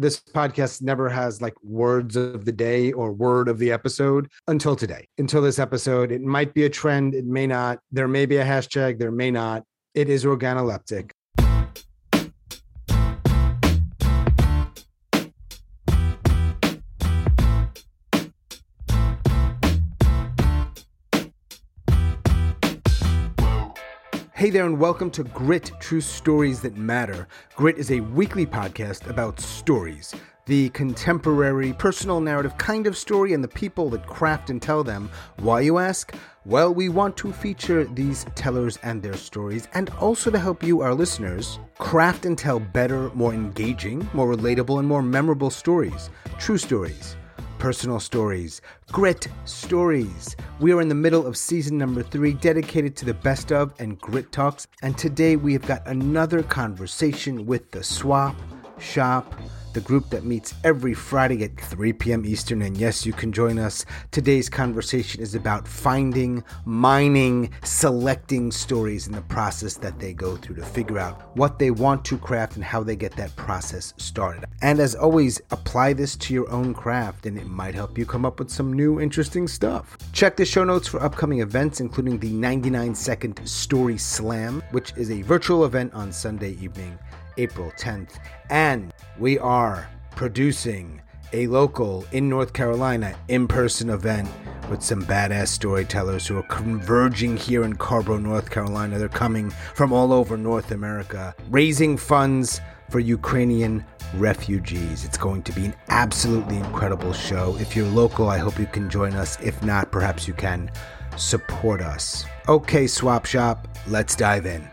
this podcast never has like words of the day or word of the episode until today. Until this episode, it might be a trend, it may not. There may be a hashtag, there may not. It is organoleptic. Hey there, and welcome to Grit True Stories That Matter. Grit is a weekly podcast about stories, the contemporary, personal narrative kind of story, and the people that craft and tell them. Why, you ask? Well, we want to feature these tellers and their stories, and also to help you, our listeners, craft and tell better, more engaging, more relatable, and more memorable stories. True stories personal stories, grit stories. We are in the middle of season number three, dedicated to the best of and grit talks. And today we have got another conversation with the Swap Shop the group that meets every Friday at 3 p.m. Eastern. And yes, you can join us. Today's conversation is about finding, mining, selecting stories in the process that they go through to figure out what they want to craft and how they get that process started. And as always, apply this to your own craft and it might help you come up with some new interesting stuff. Check the show notes for upcoming events, including the 99 Second Story Slam, which is a virtual event on Sunday evening April 10th. And we are producing a local in North Carolina in person event with some badass storytellers who are converging here in Carrboro, North Carolina. They're coming from all over North America, raising funds for Ukrainian refugees. It's going to be an absolutely incredible show. If you're local, I hope you can join us. If not, perhaps you can support us. Okay, Swap Shop, let's dive in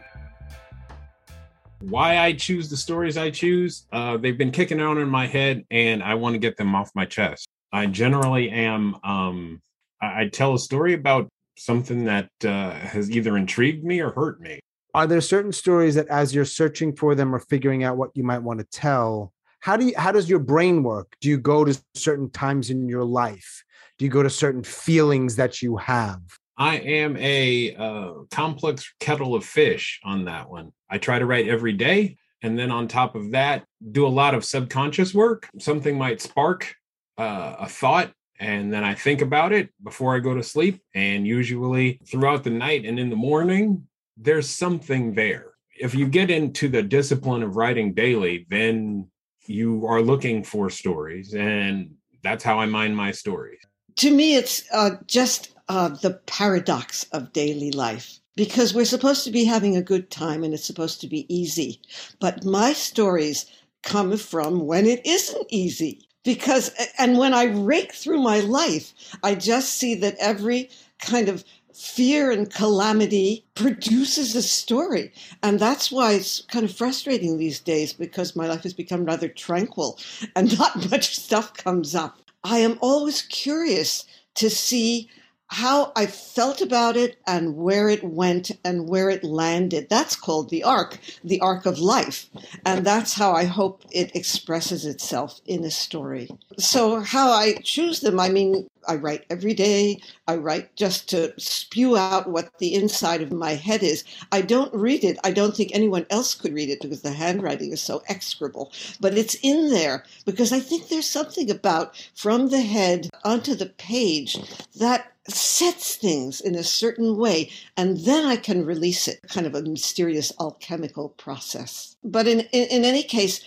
why I choose the stories I choose. Uh, they've been kicking around in my head, and I want to get them off my chest. I generally am. Um, I, I tell a story about something that uh, has either intrigued me or hurt me. Are there certain stories that, as you're searching for them or figuring out what you might want to tell, how do you? How does your brain work? Do you go to certain times in your life? Do you go to certain feelings that you have? I am a uh, complex kettle of fish on that one. I try to write every day. And then on top of that, do a lot of subconscious work. Something might spark uh, a thought, and then I think about it before I go to sleep. And usually throughout the night and in the morning, there's something there. If you get into the discipline of writing daily, then you are looking for stories. And that's how I mind my stories. To me, it's uh, just uh, the paradox of daily life because we're supposed to be having a good time and it's supposed to be easy. But my stories come from when it isn't easy. Because, and when I rake through my life, I just see that every kind of fear and calamity produces a story. And that's why it's kind of frustrating these days because my life has become rather tranquil and not much stuff comes up. I am always curious to see how I felt about it and where it went and where it landed. That's called the arc, the arc of life. And that's how I hope it expresses itself in a story. So, how I choose them, I mean, I write every day. I write just to spew out what the inside of my head is. I don't read it. I don't think anyone else could read it because the handwriting is so execrable. But it's in there because I think there's something about from the head onto the page that sets things in a certain way, and then I can release it, kind of a mysterious alchemical process. But in, in, in any case,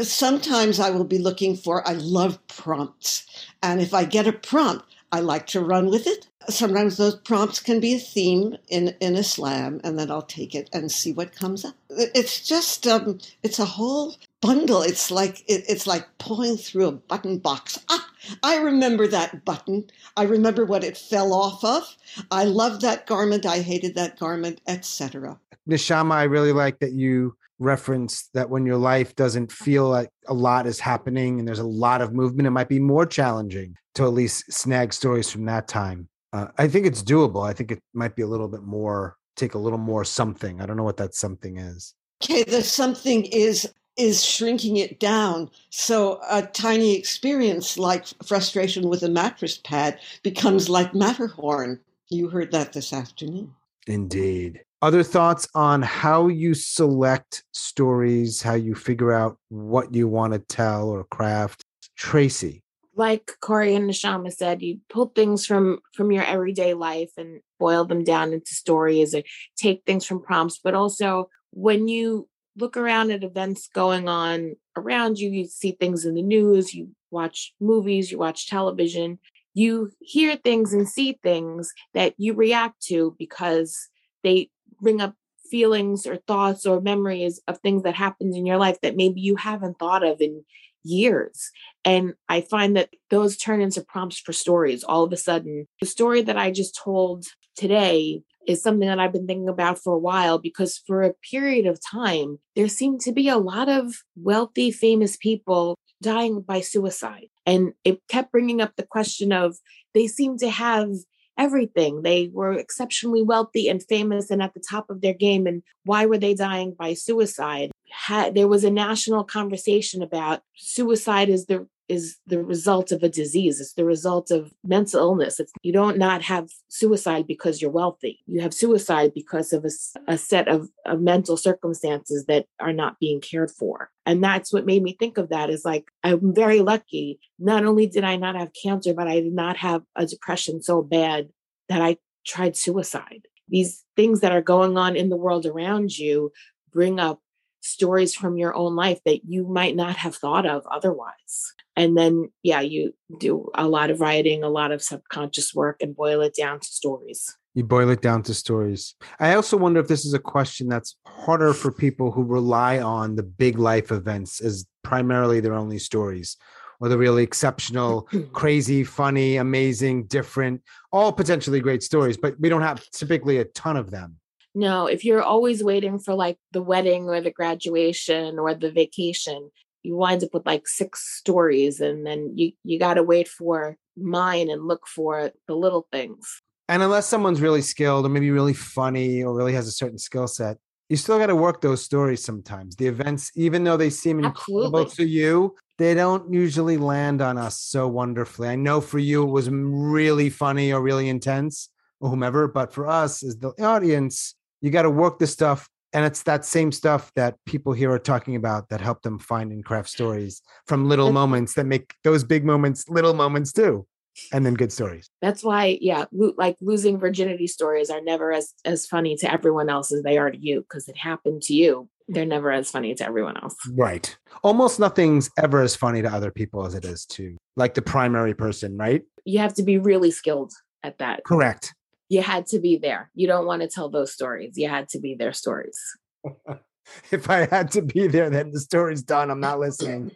sometimes I will be looking for, I love prompts. And if I get a prompt, I like to run with it. Sometimes those prompts can be a theme in, in a slam, and then I'll take it and see what comes up. It's just, um, it's a whole bundle. It's like it, it's like pulling through a button box. Ah, I remember that button. I remember what it fell off of. I loved that garment. I hated that garment, etc. Neshama, I really like that you reference that when your life doesn't feel like a lot is happening and there's a lot of movement, it might be more challenging to at least snag stories from that time. Uh, I think it's doable. I think it might be a little bit more, take a little more something. I don't know what that something is. Okay, the something is is shrinking it down. So a tiny experience like frustration with a mattress pad becomes like Matterhorn. You heard that this afternoon. Indeed. Other thoughts on how you select stories, how you figure out what you want to tell or craft? Tracey. Like Kory and Neshama said, you pull things from from your everyday life and boil them down into stories or take things from prompts. But also when you look around at events going on around you, you see things in the news, you watch movies, you watch television, you hear things and see things that you react to because they bring up feelings or thoughts or memories of things that happened in your life that maybe you haven't thought of in years. And I find that those turn into prompts for stories all of a sudden. The story that I just told today is something that I've been thinking about for a while because for a period of time, there seemed to be a lot of wealthy, famous people dying by suicide. And it kept bringing up the question of they seem to have everything. They were exceptionally wealthy and famous and at the top of their game. And why were they dying by suicide? Had, there was a national conversation about suicide is the is the result of a disease. It's the result of mental illness. It's, you don't not have suicide because you're wealthy. You have suicide because of a, a set of, of mental circumstances that are not being cared for. And that's what made me think of that is like, I'm very lucky. Not only did I not have cancer, but I did not have a depression so bad that I tried suicide. These things that are going on in the world around you bring up stories from your own life that you might not have thought of otherwise. And then, yeah, you do a lot of writing, a lot of subconscious work, and boil it down to stories. You boil it down to stories. I also wonder if this is a question that's harder for people who rely on the big life events as primarily their only stories or the really exceptional, crazy, funny, amazing, different, all potentially great stories, but we don't have typically a ton of them. No, if you're always waiting for like the wedding or the graduation or the vacation, you wind up with like six stories and then you you got to wait for mine and look for the little things. And unless someone's really skilled or maybe really funny or really has a certain skill set, you still got to work those stories sometimes. The events, even though they seem Absolutely. incredible to you, they don't usually land on us so wonderfully. I know for you it was really funny or really intense or whomever, but for us as the audience, you got to work the stuff and it's that same stuff that people here are talking about that help them find and craft stories from little moments that make those big moments little moments too and then good stories. That's why yeah lo- like losing virginity stories are never as as funny to everyone else as they are to you because it happened to you. They're never as funny to everyone else. Right. Almost nothing's ever as funny to other people as it is to like the primary person right? You have to be really skilled at that. Correct you had to be there. You don't want to tell those stories. You had to be there stories. if I had to be there, then the story's done. I'm not listening.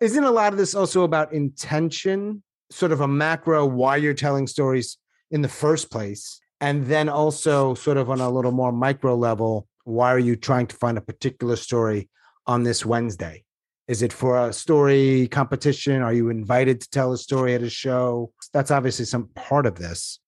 Isn't a lot of this also about intention, sort of a macro why you're telling stories in the first place? And then also, sort of on a little more micro level, why are you trying to find a particular story on this Wednesday? Is it for a story competition? Are you invited to tell a story at a show? That's obviously some part of this.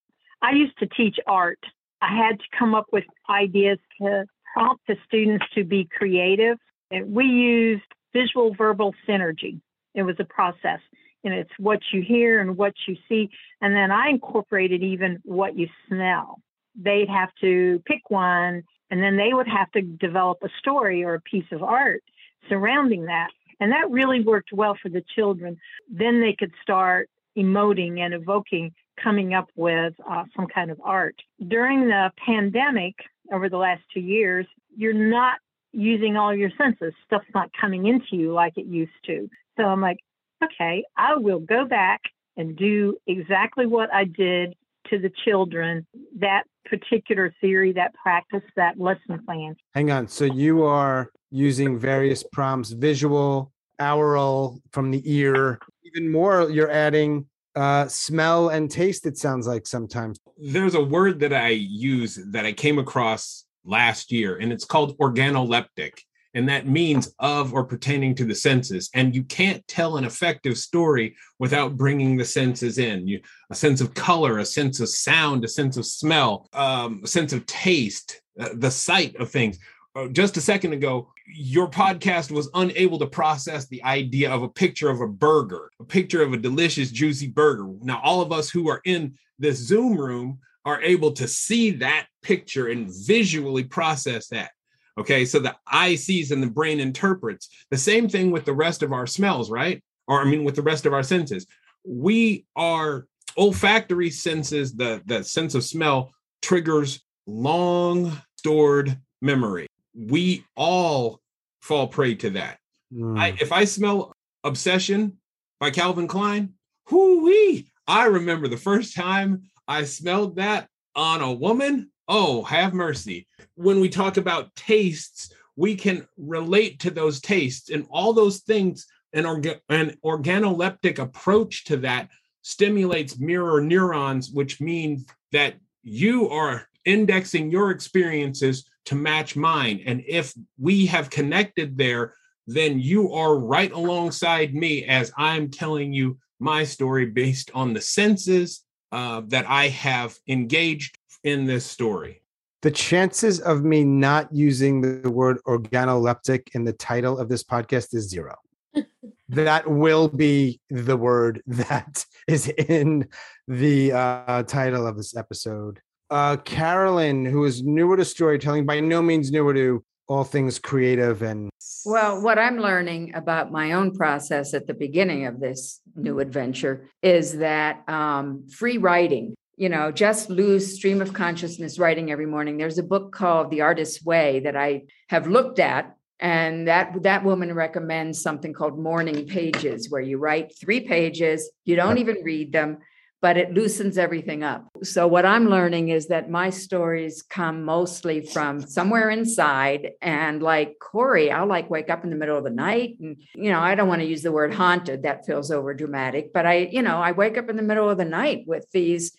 I used to teach art. I had to come up with ideas to prompt the students to be creative. And we used visual verbal synergy. It was a process. And it's what you hear and what you see. And then I incorporated even what you smell. They'd have to pick one, and then they would have to develop a story or a piece of art surrounding that. And that really worked well for the children. Then they could start emoting and evoking coming up with uh, some kind of art. During the pandemic over the last two years, you're not using all your senses. Stuff's not coming into you like it used to. So I'm like, okay, I will go back and do exactly what I did to the children, that particular theory, that practice, that lesson plan. Hang on. So you are using various prompts, visual, aural from the ear. Even more, you're adding uh smell and taste it sounds like sometimes. There's a word that i use that i came across last year and it's called organoleptic and that means of or pertaining to the senses and you can't tell an effective story without bringing the senses in. You, a sense of color a sense of sound a sense of smell um, a sense of taste uh, the sight of things Oh, just a second ago, your podcast was unable to process the idea of a picture of a burger, a picture of a delicious, juicy burger. Now, all of us who are in this Zoom room are able to see that picture and visually process that. Okay, so the eye sees and the brain interprets. The same thing with the rest of our smells, right? Or I mean, with the rest of our senses. We are olfactory senses, the, the sense of smell triggers long stored memory. We all fall prey to that. Mm. I, if I smell Obsession by Calvin Klein, whoo wee, I remember the first time I smelled that on a woman. Oh, have mercy. When we talk about tastes, we can relate to those tastes and all those things. An, orga- an organoleptic approach to that stimulates mirror neurons, which means that you are indexing your experiences to match mine. And if we have connected there, then you are right alongside me as I'm telling you my story based on the senses uh, that I have engaged in this story. The chances of me not using the word organoleptic in the title of this podcast is zero. that will be the word that is in the uh, title of this episode. Uh, Carolyn, who is newer to storytelling, by no means newer to all things creative and well what i'm learning about my own process at the beginning of this new adventure is that um, free writing you know just loose stream of consciousness writing every morning. There's a book called the artist's way that i have looked at and that that woman recommends something called morning pages where you write three pages you don't even read them but it loosens everything up. So, what I'm learning is that my stories come mostly from somewhere inside. And like Kory, I'll like wake up in the middle of the night. And, you know, I don't want to use the word haunted, that feels over dramatic, but I, you know, I wake up in the middle of the night with these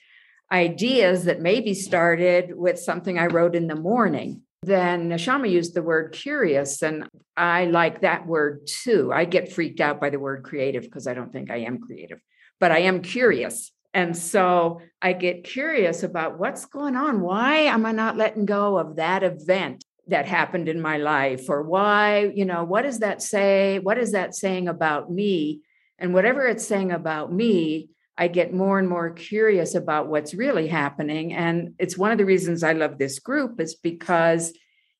ideas that maybe started with something I wrote in the morning. Then Neshama used the word curious, and I like that word too. I get freaked out by the word creative because I don't think I am creative, but I am curious and so I get curious about what's going on. Why am I not letting go of that event that happened in my life? Or why, you know, what does that say? What is that saying about me? And whatever it's saying about me, I get more and more curious about what's really happening. And it's one of the reasons I love this group is because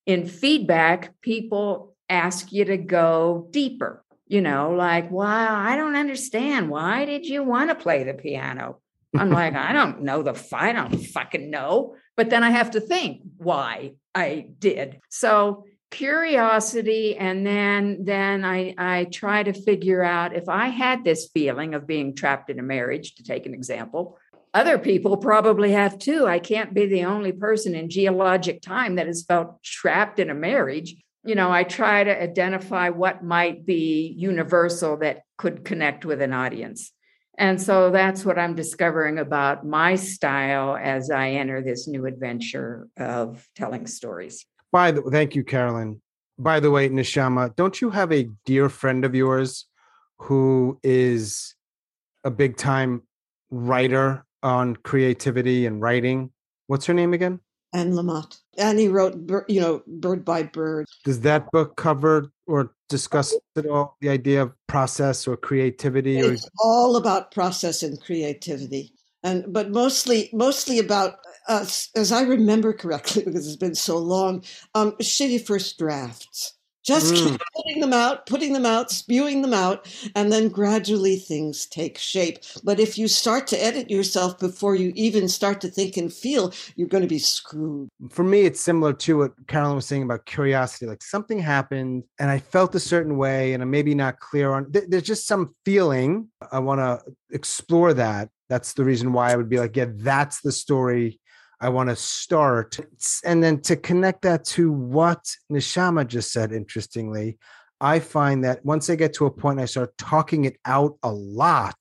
in feedback, people ask you to go deeper you know, like, wow, I don't understand. Why did you want to play the piano? I'm like, I don't know the, I don't fucking know. But then I have to think why I did. So curiosity and then then I I try to figure out if I had this feeling of being trapped in a marriage to take an example other people probably have too I can't be the only person in geologic time that has felt trapped in a marriage you know, I try to identify what might be universal that could connect with an audience. And so that's what I'm discovering about my style as I enter this new adventure of telling stories. By the thank you, Carolyn. By the way, Neshama, don't you have a dear friend of yours who is a big time writer on creativity and writing? What's her name again? Anne Lamott. And he wrote, you know, Bird by Bird. Does that book cover or discuss at all the idea of process or creativity? It's or... all about process and creativity, and but mostly mostly about us, as I remember correctly, because it's been so long. Um, shitty first drafts. Just mm. keep putting them out, putting them out, spewing them out, and then gradually things take shape. But if you start to edit yourself before you even start to think and feel, you're going to be screwed. For me, it's similar to what Carolyn was saying about curiosity. Like something happened and I felt a certain way and I'm maybe not clear on there's just some feeling. I want to explore that. That's the reason why I would be like, yeah, that's the story I want to start. And then to connect that to what Neshama just said, interestingly, I find that once I get to a point, I start talking it out a lot.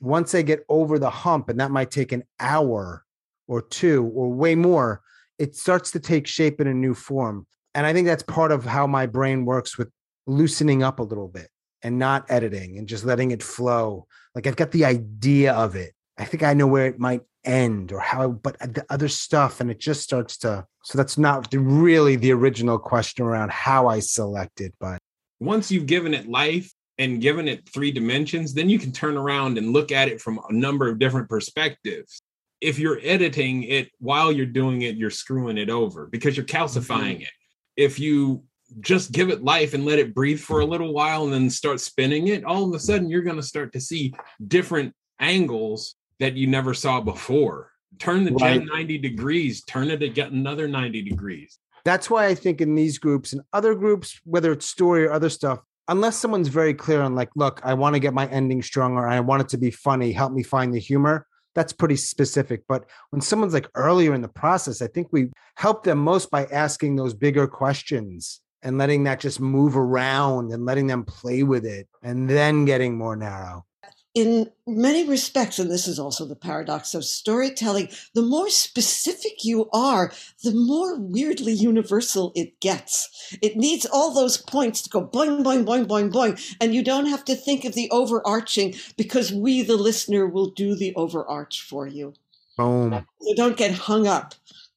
Once I get over the hump, and that might take an hour or two or way more, it starts to take shape in a new form. And I think that's part of how my brain works with loosening up a little bit and not editing and just letting it flow. Like I've got the idea of it. I think I know where it might end or how but the other stuff and it just starts to so that's not really the original question around how i selected but once you've given it life and given it three dimensions then you can turn around and look at it from a number of different perspectives if you're editing it while you're doing it, you're screwing it over because you're calcifying mm-hmm. it. If you just give it life and let it breathe for a little while and then start spinning it, all of a sudden you're going to start to see different angles that you never saw before. Turn the right. 90 degrees, turn it to get another 90 degrees. That's why I think in these groups and other groups, whether it's story or other stuff, unless someone's very clear on like, look, I want to get my ending stronger, I want it to be funny, help me find the humor. That's pretty specific. But when someone's like earlier in the process, I think we help them most by asking those bigger questions and letting that just move around and letting them play with it and then getting more narrow in many respects, and this is also the paradox of storytelling, the more specific you are, the more weirdly universal it gets. It needs all those points to go boing, boing, boing, boing, boing. And you don't have to think of the overarching because we, the listener, will do the overarch for you. Boom. So don't get hung up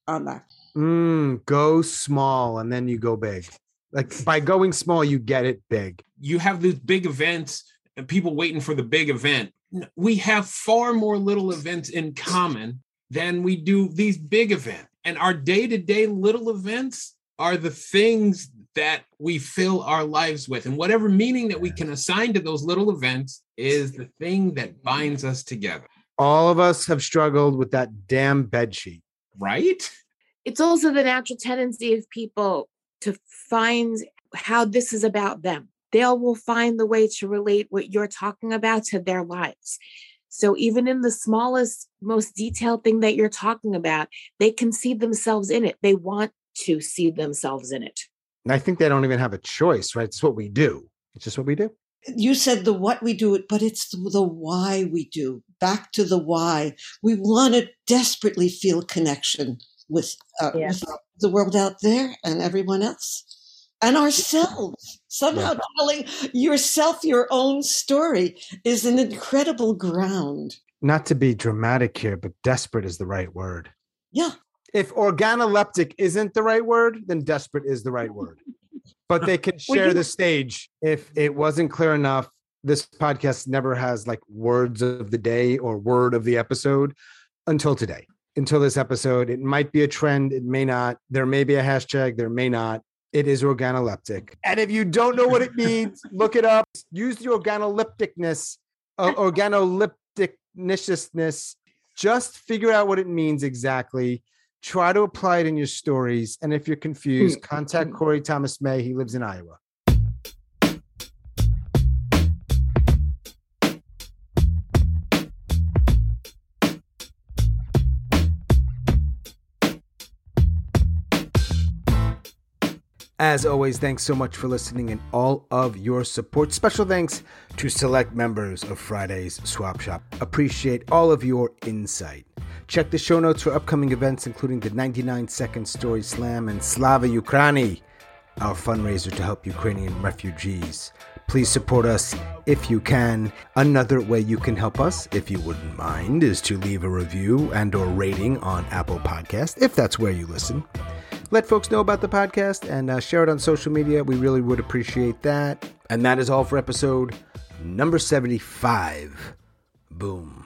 on that. Mm, go small and then you go big. Like by going small, you get it big. You have these big events and people waiting for the big event. We have far more little events in common than we do these big events. And our day to day little events are the things that we fill our lives with. And whatever meaning that we can assign to those little events is the thing that binds us together. All of us have struggled with that damn bed sheet. Right? It's also the natural tendency of people to find how this is about them they will find the way to relate what you're talking about to their lives. So even in the smallest, most detailed thing that you're talking about, they can see themselves in it. They want to see themselves in it. And I think they don't even have a choice, right? It's what we do. It's just what we do. You said the what we do, it, but it's the why we do. Back to the why. We want to desperately feel connection with, uh, yes. with the world out there and everyone else and ourselves. Somehow telling yourself your own story is an incredible ground. Not to be dramatic here, but desperate is the right word. Yeah. If organoleptic isn't the right word, then desperate is the right word. But they can share the stage. If it wasn't clear enough, this podcast never has like words of the day or word of the episode until today. Until this episode, it might be a trend, it may not. There may be a hashtag, there may not it is organoleptic. And if you don't know what it means, look it up. Use the organolepticness, uh, organolepticness. Just figure out what it means exactly. Try to apply it in your stories. And if you're confused, contact Kory Thomas May. He lives in Iowa. As always, thanks so much for listening and all of your support. Special thanks to select members of Friday's Swap Shop. Appreciate all of your insight. Check the show notes for upcoming events, including the 99 Second Story Slam and Slava Ukraini, our fundraiser to help Ukrainian refugees. Please support us if you can. Another way you can help us, if you wouldn't mind, is to leave a review and or rating on Apple Podcast, if that's where you listen let folks know about the podcast and uh, share it on social media. We really would appreciate that. And that is all for episode number 75. Boom.